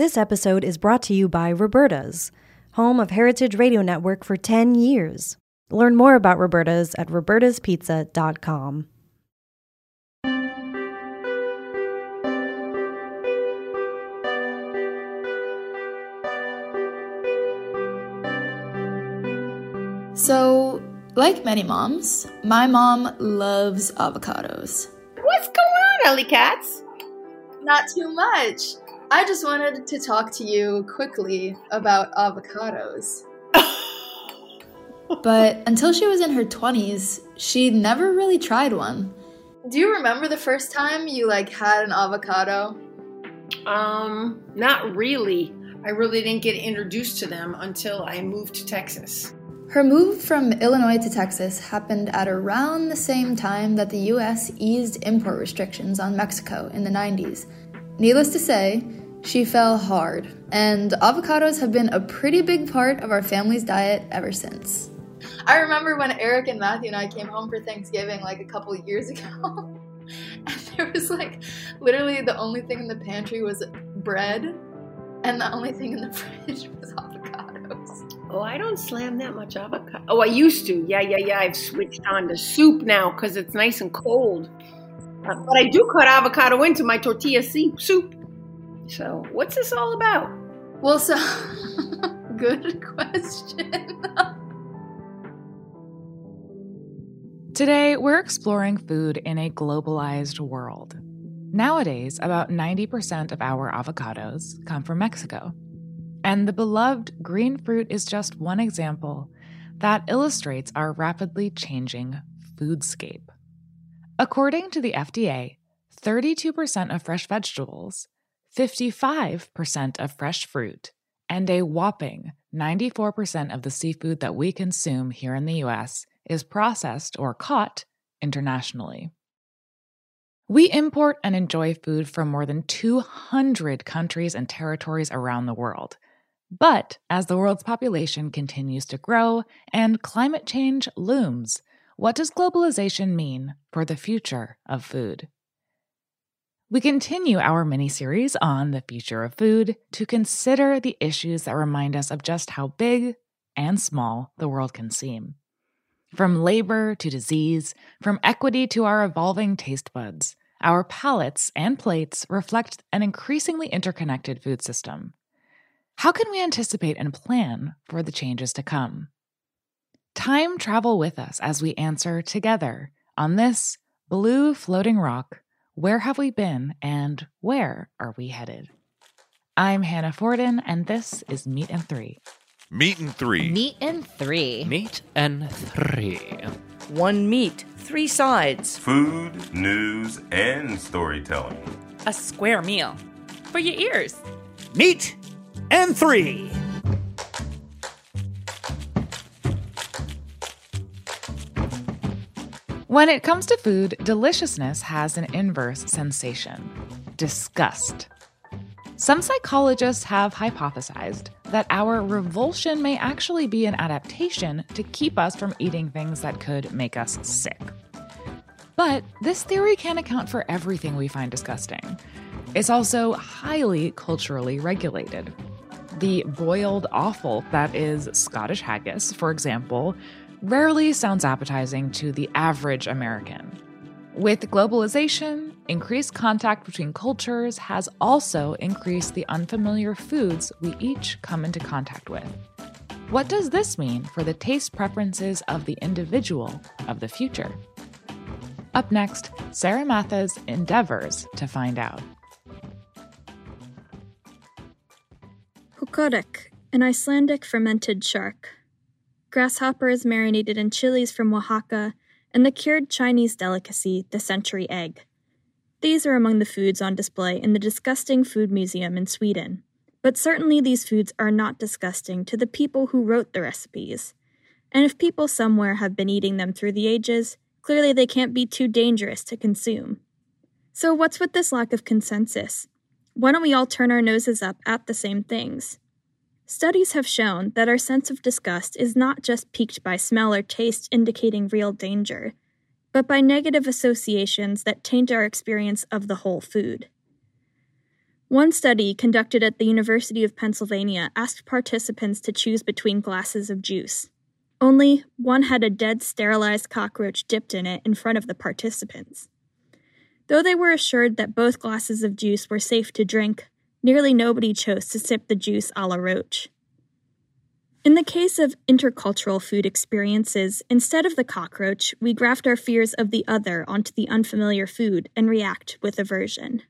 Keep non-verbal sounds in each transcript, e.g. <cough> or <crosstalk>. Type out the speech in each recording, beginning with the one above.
This episode is brought to you by Roberta's, home of Heritage Radio Network for 10 years. Learn more about Roberta's at robertaspizza.com. So, like many moms, my mom loves avocados. What's going on, Ellie Katz? Not too much. I just wanted to talk to you quickly about avocados. <laughs> but until she was in her 20s, she never really tried one. Do you remember the first time you like had an avocado? Um, not really. I really didn't get introduced to them until I moved to Texas. Her move from Illinois to Texas happened at around the same time that the US eased import restrictions on Mexico in the 90s. Needless to say, she fell hard, and avocados have been a pretty big part of our family's diet ever since. I remember when Eric and Matthew and I came home for Thanksgiving like a couple years ago, <laughs> and there was like literally the only thing in the pantry was bread, and the only thing in the <laughs> fridge was avocados. Oh, I don't slam that much avocado. Oh, I used to. Yeah, yeah, yeah. I've switched on to soup now because it's nice and cold. Uh, but I do cut avocado into my tortilla soup. So, what's this all about? Well, so <laughs> good question. Today, we're exploring food in a globalized world. Nowadays, about 90% of our avocados come from Mexico. And the beloved green fruit is just one example that illustrates our rapidly changing foodscape. According to the FDA, 32% of fresh vegetables, 55% of fresh fruit, and a whopping 94% of the seafood that we consume here in the US is processed or caught internationally. We import and enjoy food from more than 200 countries and territories around the world. But as the world's population continues to grow and climate change looms, what does globalization mean for the future of food? We continue our mini series on the future of food to consider the issues that remind us of just how big and small the world can seem. From labor to disease, from equity to our evolving taste buds, our palates and plates reflect an increasingly interconnected food system. How can we anticipate and plan for the changes to come? Time travel with us as we answer together on this blue floating rock where have we been and where are we headed? I'm Hannah Fordin, and this is Meat and Three. Meat and three. Meat and three. Meat and three. One meat, three sides. Food, news, and storytelling. A square meal for your ears. Meat and three. When it comes to food, deliciousness has an inverse sensation disgust. Some psychologists have hypothesized that our revulsion may actually be an adaptation to keep us from eating things that could make us sick. But this theory can't account for everything we find disgusting. It's also highly culturally regulated. The boiled offal that is Scottish haggis, for example, rarely sounds appetizing to the average American. With globalization, increased contact between cultures has also increased the unfamiliar foods we each come into contact with. What does this mean for the taste preferences of the individual of the future? Up next, Sarah Mathis endeavors to find out. Hákarl, an Icelandic fermented shark. Grasshopper is marinated in chilies from Oaxaca, and the cured Chinese delicacy, the century egg. These are among the foods on display in the Disgusting Food Museum in Sweden. But certainly these foods are not disgusting to the people who wrote the recipes. And if people somewhere have been eating them through the ages, clearly they can't be too dangerous to consume. So, what's with this lack of consensus? Why don't we all turn our noses up at the same things? Studies have shown that our sense of disgust is not just piqued by smell or taste indicating real danger, but by negative associations that taint our experience of the whole food. One study conducted at the University of Pennsylvania asked participants to choose between glasses of juice. Only one had a dead sterilized cockroach dipped in it in front of the participants. Though they were assured that both glasses of juice were safe to drink, nearly nobody chose to sip the juice a la roach. In the case of intercultural food experiences, instead of the cockroach, we graft our fears of the other onto the unfamiliar food and react with aversion.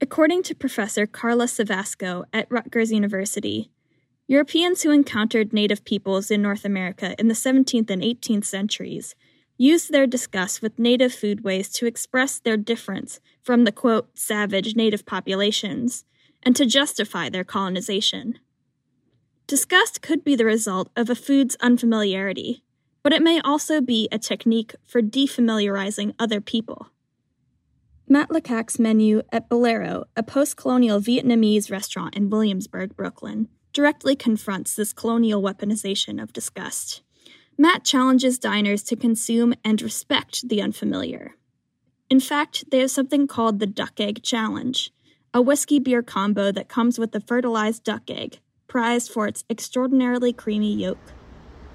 According to Professor Carla Cevasco at Rutgers University, Europeans who encountered native peoples in North America in the 17th and 18th centuries used their disgust with native foodways to express their difference from the quote, savage native populations and to justify their colonization. Disgust could be the result of a food's unfamiliarity, but it may also be a technique for defamiliarizing other people. Matt Le Khac's menu at Bolero, a post colonial Vietnamese restaurant in Williamsburg, Brooklyn, directly confronts this colonial weaponization of disgust. Matt challenges diners to consume and respect the unfamiliar. In fact, they have something called the Duck Egg Challenge, a whiskey beer combo that comes with a fertilized duck egg, prized for its extraordinarily creamy yolk.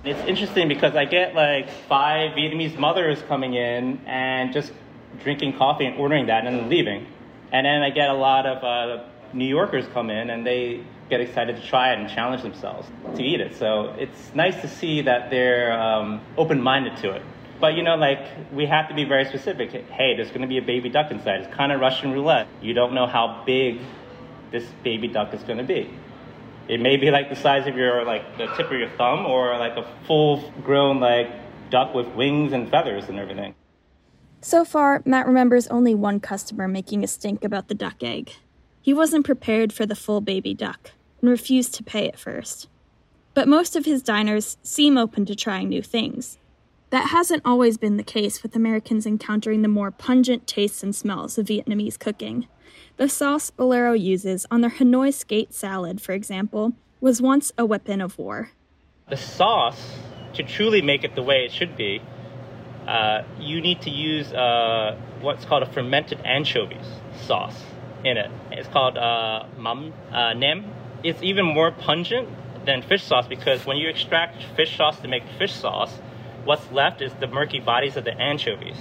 It's interesting because I get like five Vietnamese mothers coming in and just drinking coffee and ordering that and then leaving. And then I get a lot of uh, New Yorkers come in and they get excited to try it and challenge themselves to eat it. So it's nice to see that they're um, open minded to it. But you know, like we have to be very specific. Hey, there's going to be a baby duck inside. It's kind of Russian roulette. You don't know how big this baby duck is going to be. It may be like the size of your like the tip of your thumb, or like a full grown like duck with wings and feathers and everything. So far, Matt remembers only one customer making a stink about the duck egg. He wasn't prepared for the full baby duck and refused to pay at first. But most of his diners seem open to trying new things, that hasn't always been the case with Americans encountering the more pungent tastes and smells of Vietnamese cooking. The sauce Bolero uses on their Hanoi skate salad, for example, was once a weapon of war. The sauce, to truly make it the way it should be, uh, you need to use uh, what's called a fermented anchovies sauce in it. It's called uh, mam uh, nem. It's even more pungent than fish sauce because when you extract fish sauce to make fish sauce, what's left is the murky bodies of the anchovies.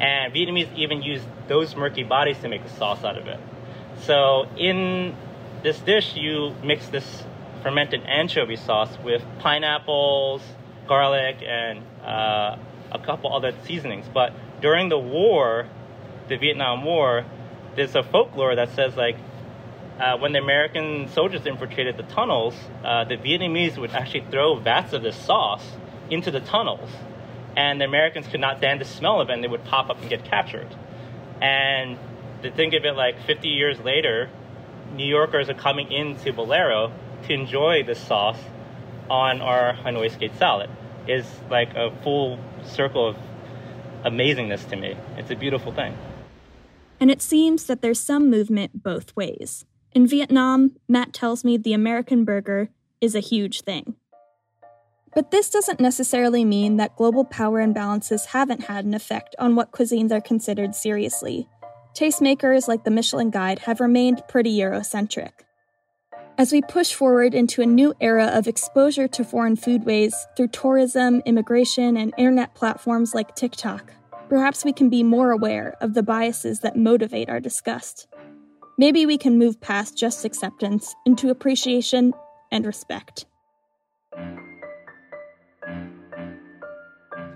And Vietnamese even use those murky bodies to make the sauce out of it. So in this dish, you mix this fermented anchovy sauce with pineapples, garlic, and uh, a couple other seasonings. But during the war, the Vietnam War, there's a folklore that says like uh, when the American soldiers infiltrated the tunnels, uh, the Vietnamese would actually throw vats of this sauce into the tunnels. And the Americans could not stand the smell of it and they would pop up and get captured. And to think of it like 50 years later, New Yorkers are coming into Bolero to enjoy this sauce on our Hanoi skate salad is like a full circle of amazingness to me. It's a beautiful thing. And it seems that there's some movement both ways. In Vietnam, Matt tells me the American burger is a huge thing. But this doesn't necessarily mean that global power imbalances haven't had an effect on what cuisines are considered seriously. Tastemakers like the Michelin Guide have remained pretty Eurocentric. As we push forward into a new era of exposure to foreign foodways through tourism, immigration, and internet platforms like TikTok, perhaps we can be more aware of the biases that motivate our disgust. Maybe we can move past just acceptance into appreciation and respect.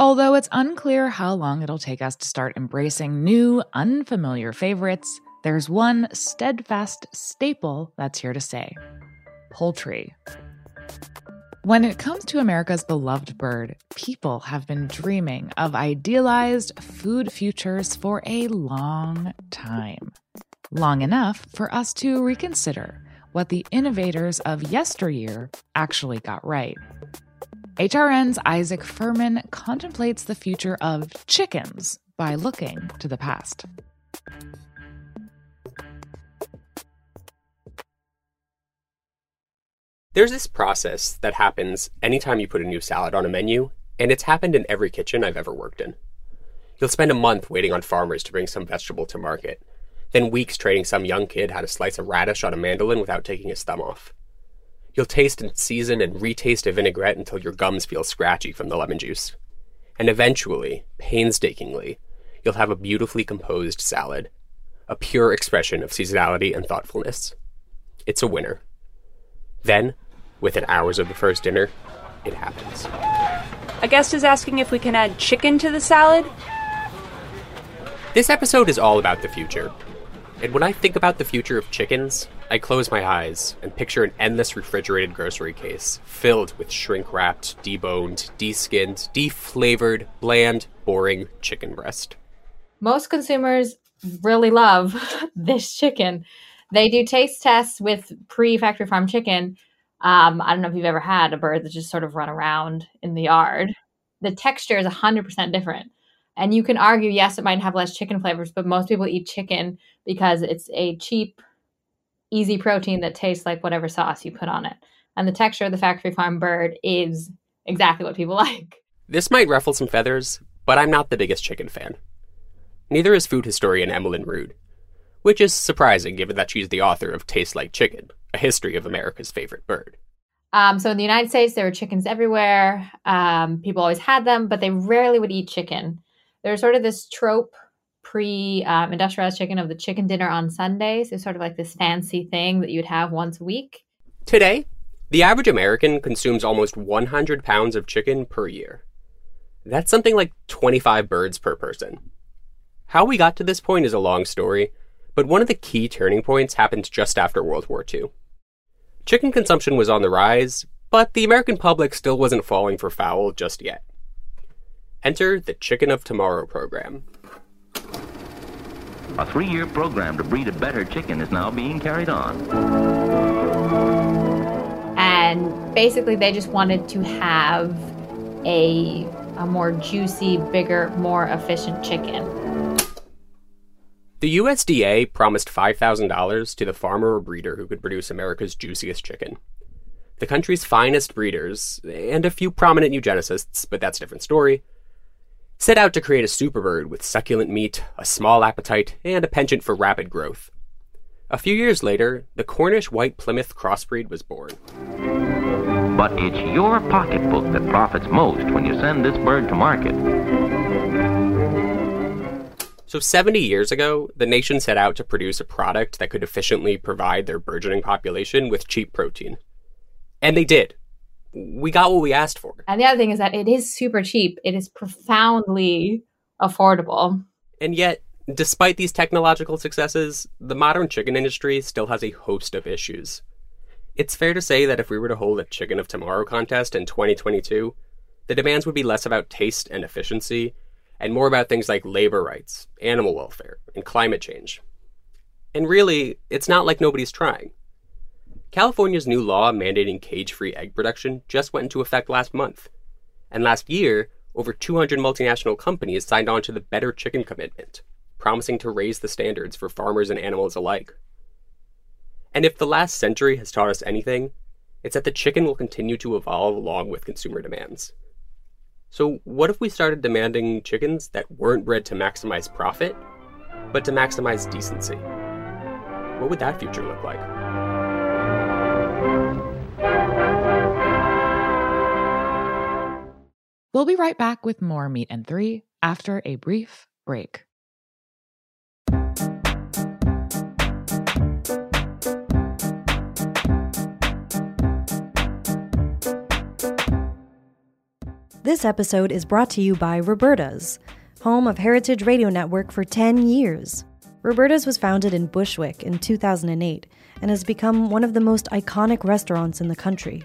Although it's unclear how long it'll take us to start embracing new, unfamiliar favorites, there's one steadfast staple that's here to stay poultry. When it comes to America's beloved bird, people have been dreaming of idealized food futures for a long time. Long enough for us to reconsider what the innovators of yesteryear actually got right. HRN's Isaac Furman contemplates the future of chickens by looking to the past. There's this process that happens anytime you put a new salad on a menu, and it's happened in every kitchen I've ever worked in. You'll spend a month waiting on farmers to bring some vegetable to market. then weeks training some young kid how to slice a radish on a mandolin without taking his thumb off. You'll taste and season and retaste a vinaigrette until your gums feel scratchy from the lemon juice. And eventually, painstakingly, you'll have a beautifully composed salad, a pure expression of seasonality and thoughtfulness. It's a winner. Then, within hours of the first dinner, it happens. A guest is asking if we can add chicken to the salad. This episode is all about the future. And when I think about the future of chickens, I close my eyes and picture an endless refrigerated grocery case filled with shrink wrapped, deboned, deskinned, deflavored, bland, boring chicken breast. Most consumers really love <laughs> this chicken. They do taste tests with pre factory farm chicken. Um, I don't know if you've ever had a bird that just sort of run around in the yard. The texture is 100% different. And you can argue, yes, it might have less chicken flavors, but most people eat chicken because it's a cheap, easy protein that tastes like whatever sauce you put on it. And the texture of the factory farm bird is exactly what people <laughs> like. This might ruffle some feathers, but I'm not the biggest chicken fan. Neither is food historian Emelyn Rude, which is surprising given that she's the author of Taste Like Chicken, a history of America's favorite bird. Um, so in the United States, there were chickens everywhere. Um, people always had them, but they rarely would eat chicken. There's sort of this trope pre um, industrialized chicken of the chicken dinner on Sundays. It's sort of like this fancy thing that you'd have once a week. Today, the average American consumes almost 100 pounds of chicken per year. That's something like 25 birds per person. How we got to this point is a long story, but one of the key turning points happened just after World War II. Chicken consumption was on the rise, but the American public still wasn't falling for fowl just yet. Enter the Chicken of Tomorrow program. A three year program to breed a better chicken is now being carried on. And basically, they just wanted to have a, a more juicy, bigger, more efficient chicken. The USDA promised $5,000 to the farmer or breeder who could produce America's juiciest chicken. The country's finest breeders, and a few prominent eugenicists, but that's a different story, set out to create a superbird with succulent meat, a small appetite, and a penchant for rapid growth. A few years later, the Cornish White Plymouth crossbreed was born. But it's your pocketbook that profits most when you send this bird to market. So, 70 years ago, the nation set out to produce a product that could efficiently provide their burgeoning population with cheap protein. And they did. We got what we asked for. And the other thing is that it is super cheap, it is profoundly affordable. And yet, despite these technological successes, the modern chicken industry still has a host of issues. It's fair to say that if we were to hold a Chicken of Tomorrow contest in 2022, the demands would be less about taste and efficiency and more about things like labor rights, animal welfare, and climate change. And really, it's not like nobody's trying. California's new law mandating cage free egg production just went into effect last month. And last year, over 200 multinational companies signed on to the Better Chicken Commitment, promising to raise the standards for farmers and animals alike. And if the last century has taught us anything, it's that the chicken will continue to evolve along with consumer demands. So, what if we started demanding chickens that weren't bred to maximize profit, but to maximize decency? What would that future look like? We'll be right back with more Meat and Three after a brief break. This episode is brought to you by Roberta's, home of Heritage Radio Network for 10 years. Roberta's was founded in Bushwick in 2008 and has become one of the most iconic restaurants in the country.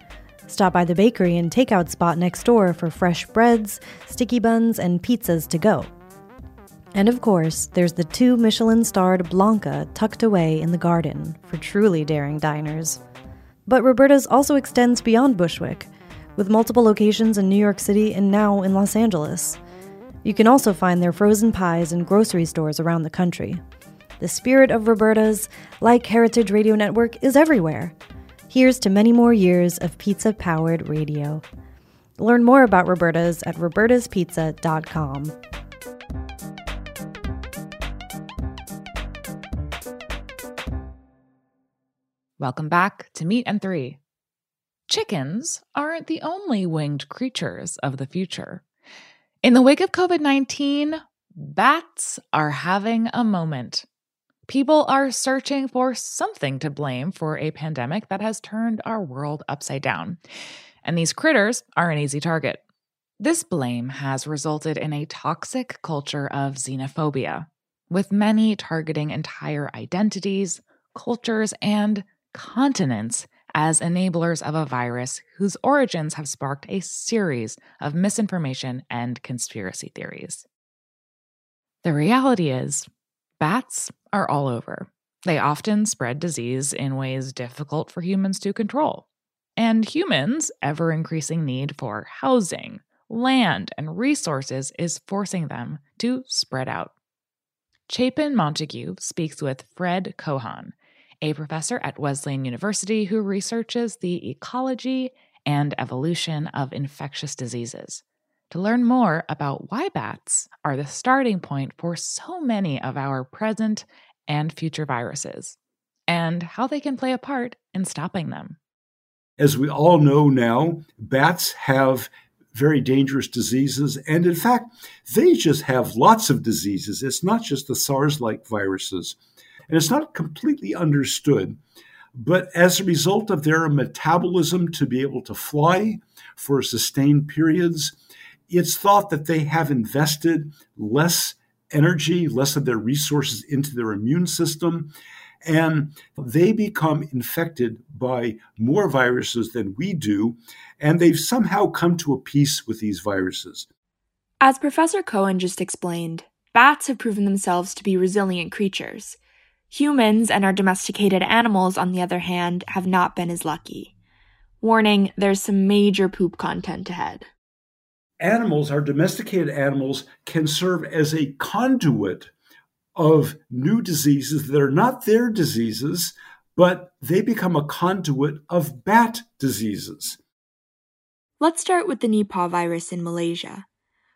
Stop by the bakery and takeout spot next door for fresh breads, sticky buns, and pizzas to go. And of course, there's the two Michelin starred Blanca tucked away in the garden for truly daring diners. But Roberta's also extends beyond Bushwick, with multiple locations in New York City and now in Los Angeles. You can also find their frozen pies in grocery stores around the country. The spirit of Roberta's, like Heritage Radio Network, is everywhere. Here's to many more years of pizza powered radio. Learn more about Roberta's at robertaspizza.com. Welcome back to Meat and Three. Chickens aren't the only winged creatures of the future. In the wake of COVID 19, bats are having a moment. People are searching for something to blame for a pandemic that has turned our world upside down. And these critters are an easy target. This blame has resulted in a toxic culture of xenophobia, with many targeting entire identities, cultures, and continents as enablers of a virus whose origins have sparked a series of misinformation and conspiracy theories. The reality is, bats are all over. They often spread disease in ways difficult for humans to control. And humans' ever increasing need for housing, land, and resources is forcing them to spread out. Chapin Montague speaks with Fred Cohan, a professor at Wesleyan University who researches the ecology and evolution of infectious diseases, to learn more about why bats are the starting point for so many of our present and future viruses, and how they can play a part in stopping them. As we all know now, bats have very dangerous diseases. And in fact, they just have lots of diseases. It's not just the SARS like viruses. And it's not completely understood. But as a result of their metabolism to be able to fly for sustained periods, it's thought that they have invested less energy, less of their resources into their immune system, and they become infected by more viruses than we do, and they've somehow come to a peace with these viruses. As Professor Cohan just explained, bats have proven themselves to be resilient creatures. Humans and our domesticated animals, on the other hand, have not been as lucky. Warning, there's some major poop content ahead. Animals, our domesticated animals, can serve as a conduit of new diseases that are not their diseases, but they become a conduit of bat diseases. Let's start with the Nipah virus in Malaysia.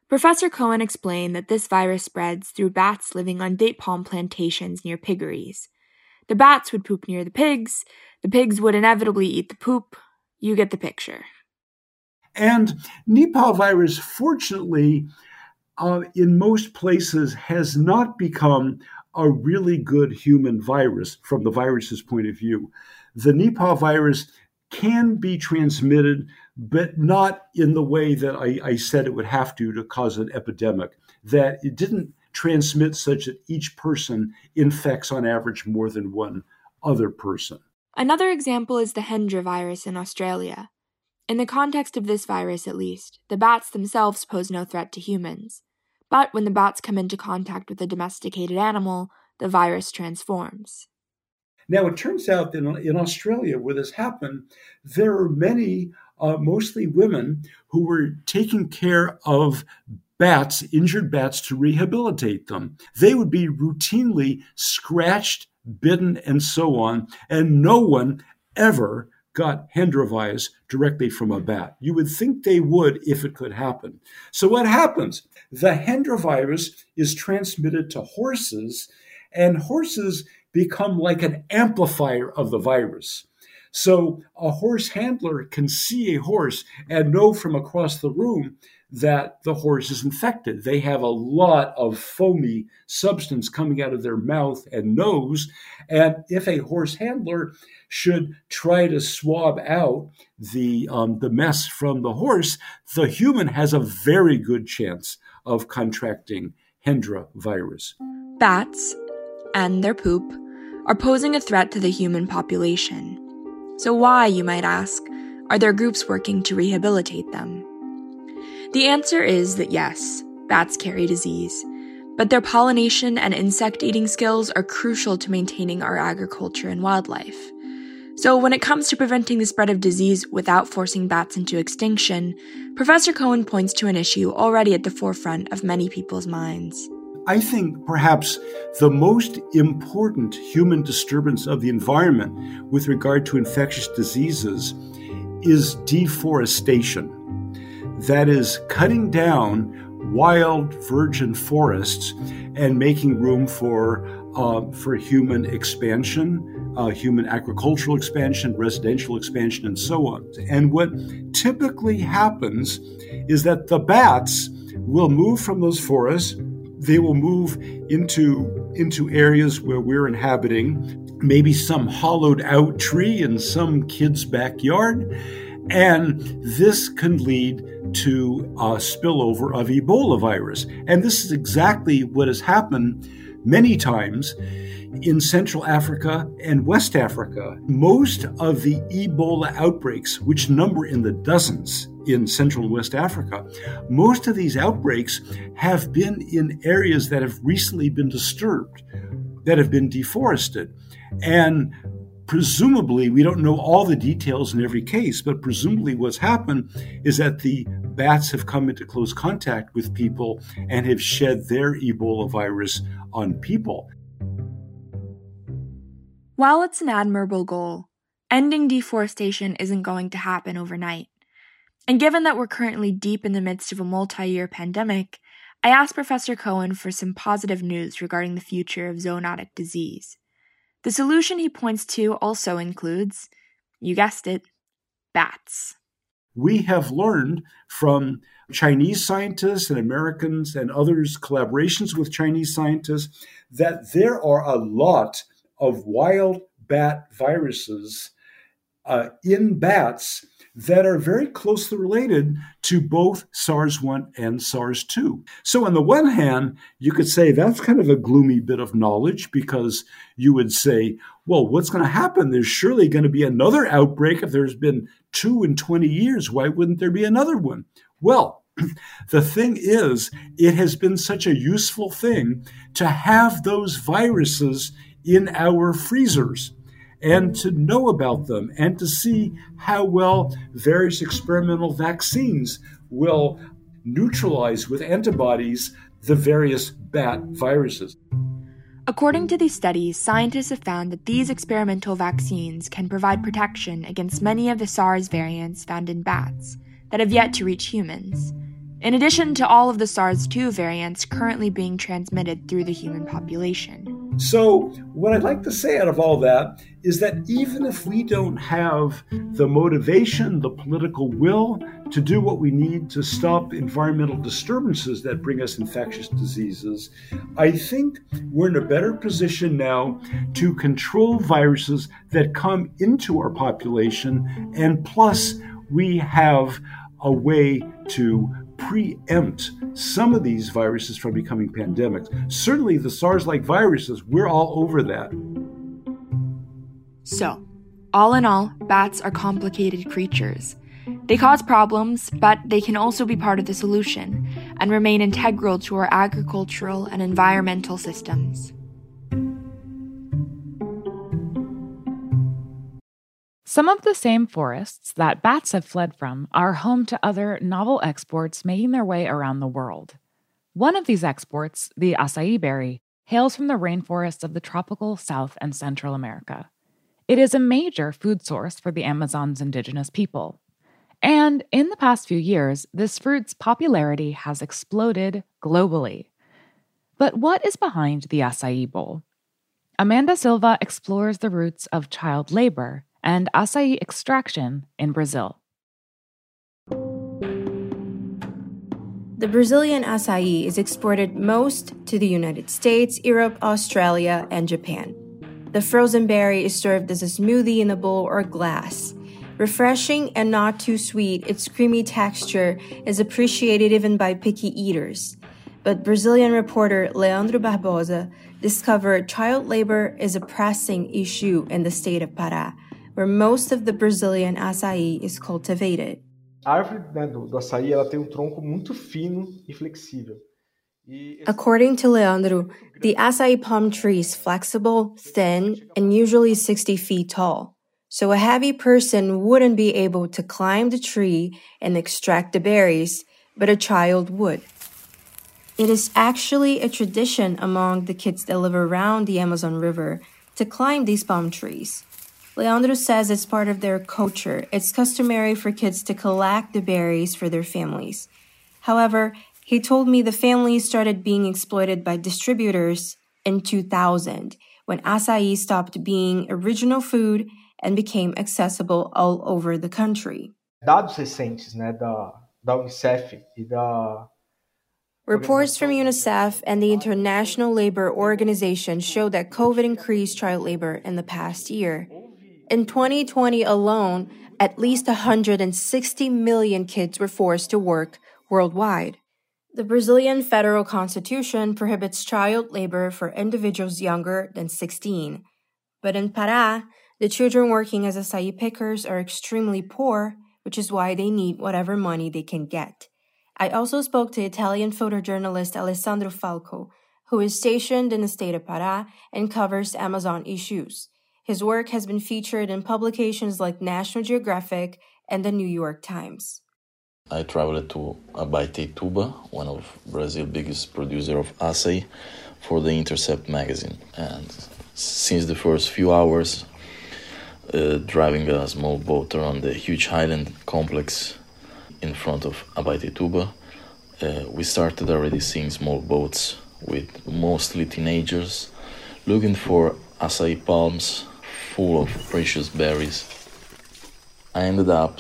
Professor Cohan explained that this virus spreads through bats living on date palm plantations near piggeries. The bats would poop near the pigs, the pigs would inevitably eat the poop. You get the picture. And Nipah virus, fortunately, uh, in most places has not become a really good human virus from the virus's point of view. The Nipah virus can be transmitted, but not in the way that I, I, said it would have to to cause an epidemic. That it didn't transmit such that each person infects on average more than one other person. Another example is the Hendra virus in Australia. In the context of this virus, at least, the bats themselves pose no threat to humans. But when the bats come into contact with a domesticated animal, the virus transforms. Now, it turns out that in Australia, where this happened, there are many, uh, mostly women, who were taking care of bats, injured bats, to rehabilitate them. They would be routinely scratched, bitten, and so on, and no one ever got Hendra virus directly from a bat. You would think they would if it could happen. So what happens? The Hendra virus is transmitted to horses, and horses become like an amplifier of the virus. So a horse handler can see a horse and know from across the room that the horse is infected. They have a lot of foamy substance coming out of their mouth and nose. And if a horse handler should try to swab out the, um, the mess from the horse, the human has a very good chance of contracting Hendra virus. Bats and their poop are posing a threat to the human population. So, why, you might ask, are there groups working to rehabilitate them? The answer is that yes, bats carry disease, but their pollination and insect eating skills are crucial to maintaining our agriculture and wildlife. So, when it comes to preventing the spread of disease without forcing bats into extinction, Professor Cohan points to an issue already at the forefront of many people's minds. I think perhaps the most important human disturbance of the environment with regard to infectious diseases is deforestation. That is, cutting down wild virgin forests and making room for, uh, for human expansion uh, human agricultural expansion, residential expansion, and so on. And what typically happens is that the bats will move from those forests. They will move into, into areas where we're inhabiting, maybe some hollowed out tree in some kid's backyard. And this can lead to a spillover of Ebola virus. And this is exactly what has happened many times in Central Africa and West Africa. Most of the Ebola outbreaks, which number in the dozens in Central and West Africa, most of these outbreaks have been in areas that have recently been disturbed, that have been deforested. And presumably, we don't know all the details in every case, but presumably what's happened is that the bats have come into close contact with people and have shed their Ebola virus on people. While it's an admirable goal, ending deforestation isn't going to happen overnight. And given that we're currently deep in the midst of a multi year pandemic, I asked Professor Cohan for some positive news regarding the future of zoonotic disease. The solution he points to also includes, you guessed it, bats. We have learned from Chinese scientists and Americans and others' collaborations with Chinese scientists that there are a lot of wild bat viruses uh, in bats that are very closely related to both SARS 1 and SARS 2. So, on the one hand, you could say that's kind of a gloomy bit of knowledge because you would say, well, what's going to happen? There's surely going to be another outbreak. If there's been two in 20 years, why wouldn't there be another one? Well, <clears throat> the thing is, it has been such a useful thing to have those viruses in our freezers and to know about them and to see how well various experimental vaccines will neutralize with antibodies the various bat viruses. According to these studies, scientists have found that these experimental vaccines can provide protection against many of the SARS variants found in bats that have yet to reach humans, in addition to all of the SARS 2 variants currently being transmitted through the human population. So, what I'd like to say out of all that is that even if we don't have the motivation, the political will to do what we need to stop environmental disturbances that bring us infectious diseases, I think we're in a better position now to control viruses that come into our population. And plus, we have a way to preempt some of these viruses from becoming pandemics. Certainly, the SARS like viruses, we're all over that. So, all in all, bats are complicated creatures. They cause problems, but they can also be part of the solution and remain integral to our agricultural and environmental systems. Some of the same forests that bats have fled from are home to other novel exports making their way around the world. One of these exports, the acai berry, hails from the rainforests of the tropical South and Central America. It is a major food source for the Amazon's indigenous people. And in the past few years, this fruit's popularity has exploded globally. But what is behind the acai bowl? Amanda Silva explores the roots of child labor and acai extraction in Brazil. The Brazilian acai is exported most to the United States, Europe, Australia, and Japan. The frozen berry is served as a smoothie in a bowl or glass. Refreshing and not too sweet, its creamy texture is appreciated even by picky eaters. But Brazilian reporter Leandro Barbosa discovered child labor is a pressing issue in the state of Pará where most of the Brazilian açaí is cultivated. A árvore né, do, do açaí ela tem um tronco muito fino e flexível. According to Leandro, the acai palm tree is flexible, thin, and usually 60 feet tall. So a heavy person wouldn't be able to climb the tree and extract the berries, but a child would. It is actually a tradition among the kids that live around the Amazon River to climb these palm trees. Leandro says it's part of their culture. It's customary for kids to collect the berries for their families. However, he told me the family started being exploited by distributors in 2000 when acai stopped being original food and became accessible all over the country. Dados recentes, né, da, da UNICEF e da Reports from UNICEF and the International Labor Organization show that COVID increased child labor in the past year. In 2020 alone, at least 160 million kids were forced to work worldwide. The Brazilian federal constitution prohibits child labor for individuals younger than 16. But in Pará, the children working as acai pickers are extremely poor, which is why they need whatever money they can get. I also spoke to Italian photojournalist Alessandro Falco, who is stationed in the state of Pará and covers Amazon issues. His work has been featured in publications like National Geographic and the New York Times. I traveled to Abaetetuba, one of Brazil's biggest producer of acai, for the Intercept magazine. And since the first few hours, uh, driving a small boat around the huge highland complex in front of Abaetetuba, uh, we started already seeing small boats with mostly teenagers looking for acai palms full of precious berries I ended up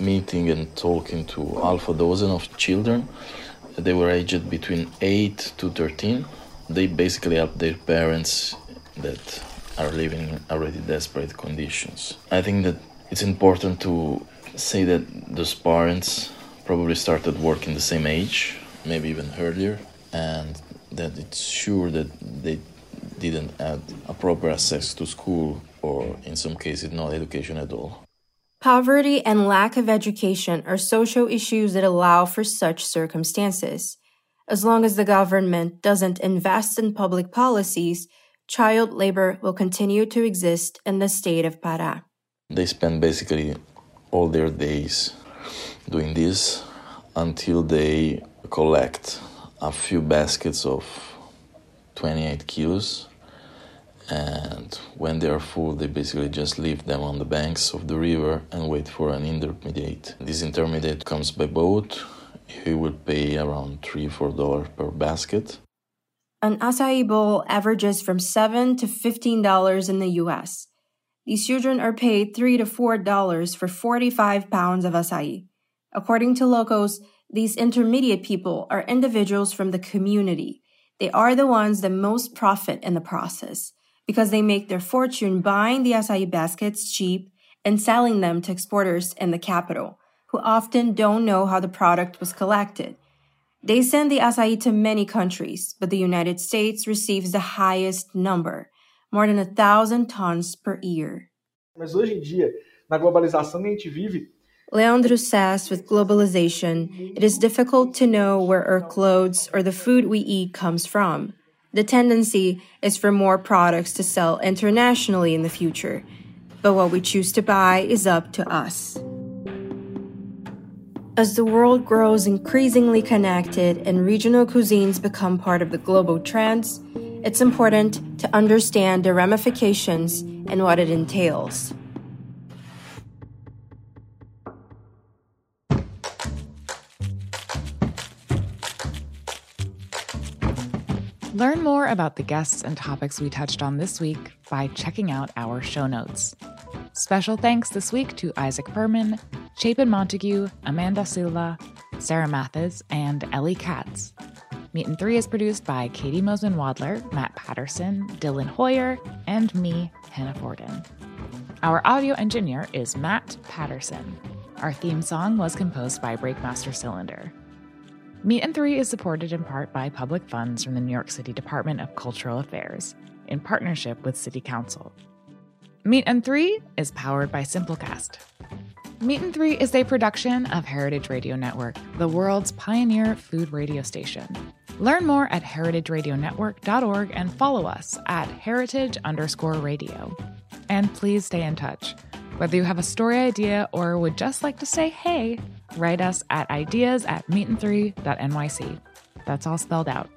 meeting and talking to half a dozen of children. They were aged between 8 to 13. They basically help their parents that are living in already desperate conditions. I think that it's important to say that those parents probably started working the same age, maybe even earlier, and that it's sure that they didn't have a proper access to school or in some cases no education at all. Poverty and lack of education are social issues that allow for such circumstances. As long as the government doesn't invest in public policies, child labor will continue to exist in the state of Pará. They spend basically all their days doing this until they collect a few baskets of 28 kilos and when they are full they basically just leave them on the banks of the river and wait for an intermediate. This intermediate comes by boat. He will pay around three four dollars per basket. An acai bowl averages from seven to fifteen dollars in the us these children are paid three to four dollars for 45 pounds of acai. According to locals these intermediate people are individuals from the community. They are the ones that most profit in the process because they make their fortune buying the acai baskets cheap and selling them to exporters in the capital, who often don't know how the product was collected. They send the acai to many countries, but the United States receives the highest number, more than a thousand tons per year. Mas hoje em dia, na globalização que a gente vive, Leandro says with globalization, it is difficult to know where our clothes or the food we eat comes from. The tendency is for more products to sell internationally in the future, but what we choose to buy is up to us. As the world grows increasingly connected and regional cuisines become part of the global trends, it's important to understand the ramifications and what it entails. Learn more about the guests and topics we touched on this week by checking out our show notes. Special thanks this week to Isaac Berman, Chapin Montague, Amanda Silva, Sarah Mathis, and Ellie Katz. Meat and Three is produced by Katie Mosman Wadler, Matt Patterson, Dylan Hoyer, and me, Hannah Fordin. Our audio engineer is Matt Patterson. Our theme song was composed by Breakmaster Cylinder. Meat and Three is supported in part by public funds from the New York City Department of Cultural Affairs in partnership with City Council. Meat and Three is powered by Simplecast. Meat and Three is a production of Heritage Radio Network, the world's pioneer food radio station. Learn more at heritageradionetwork.org and follow us at heritage underscore radio. And please stay in touch. Whether you have a story idea or would just like to say hey, write us at ideas at meatand3.nyc. That's all spelled out.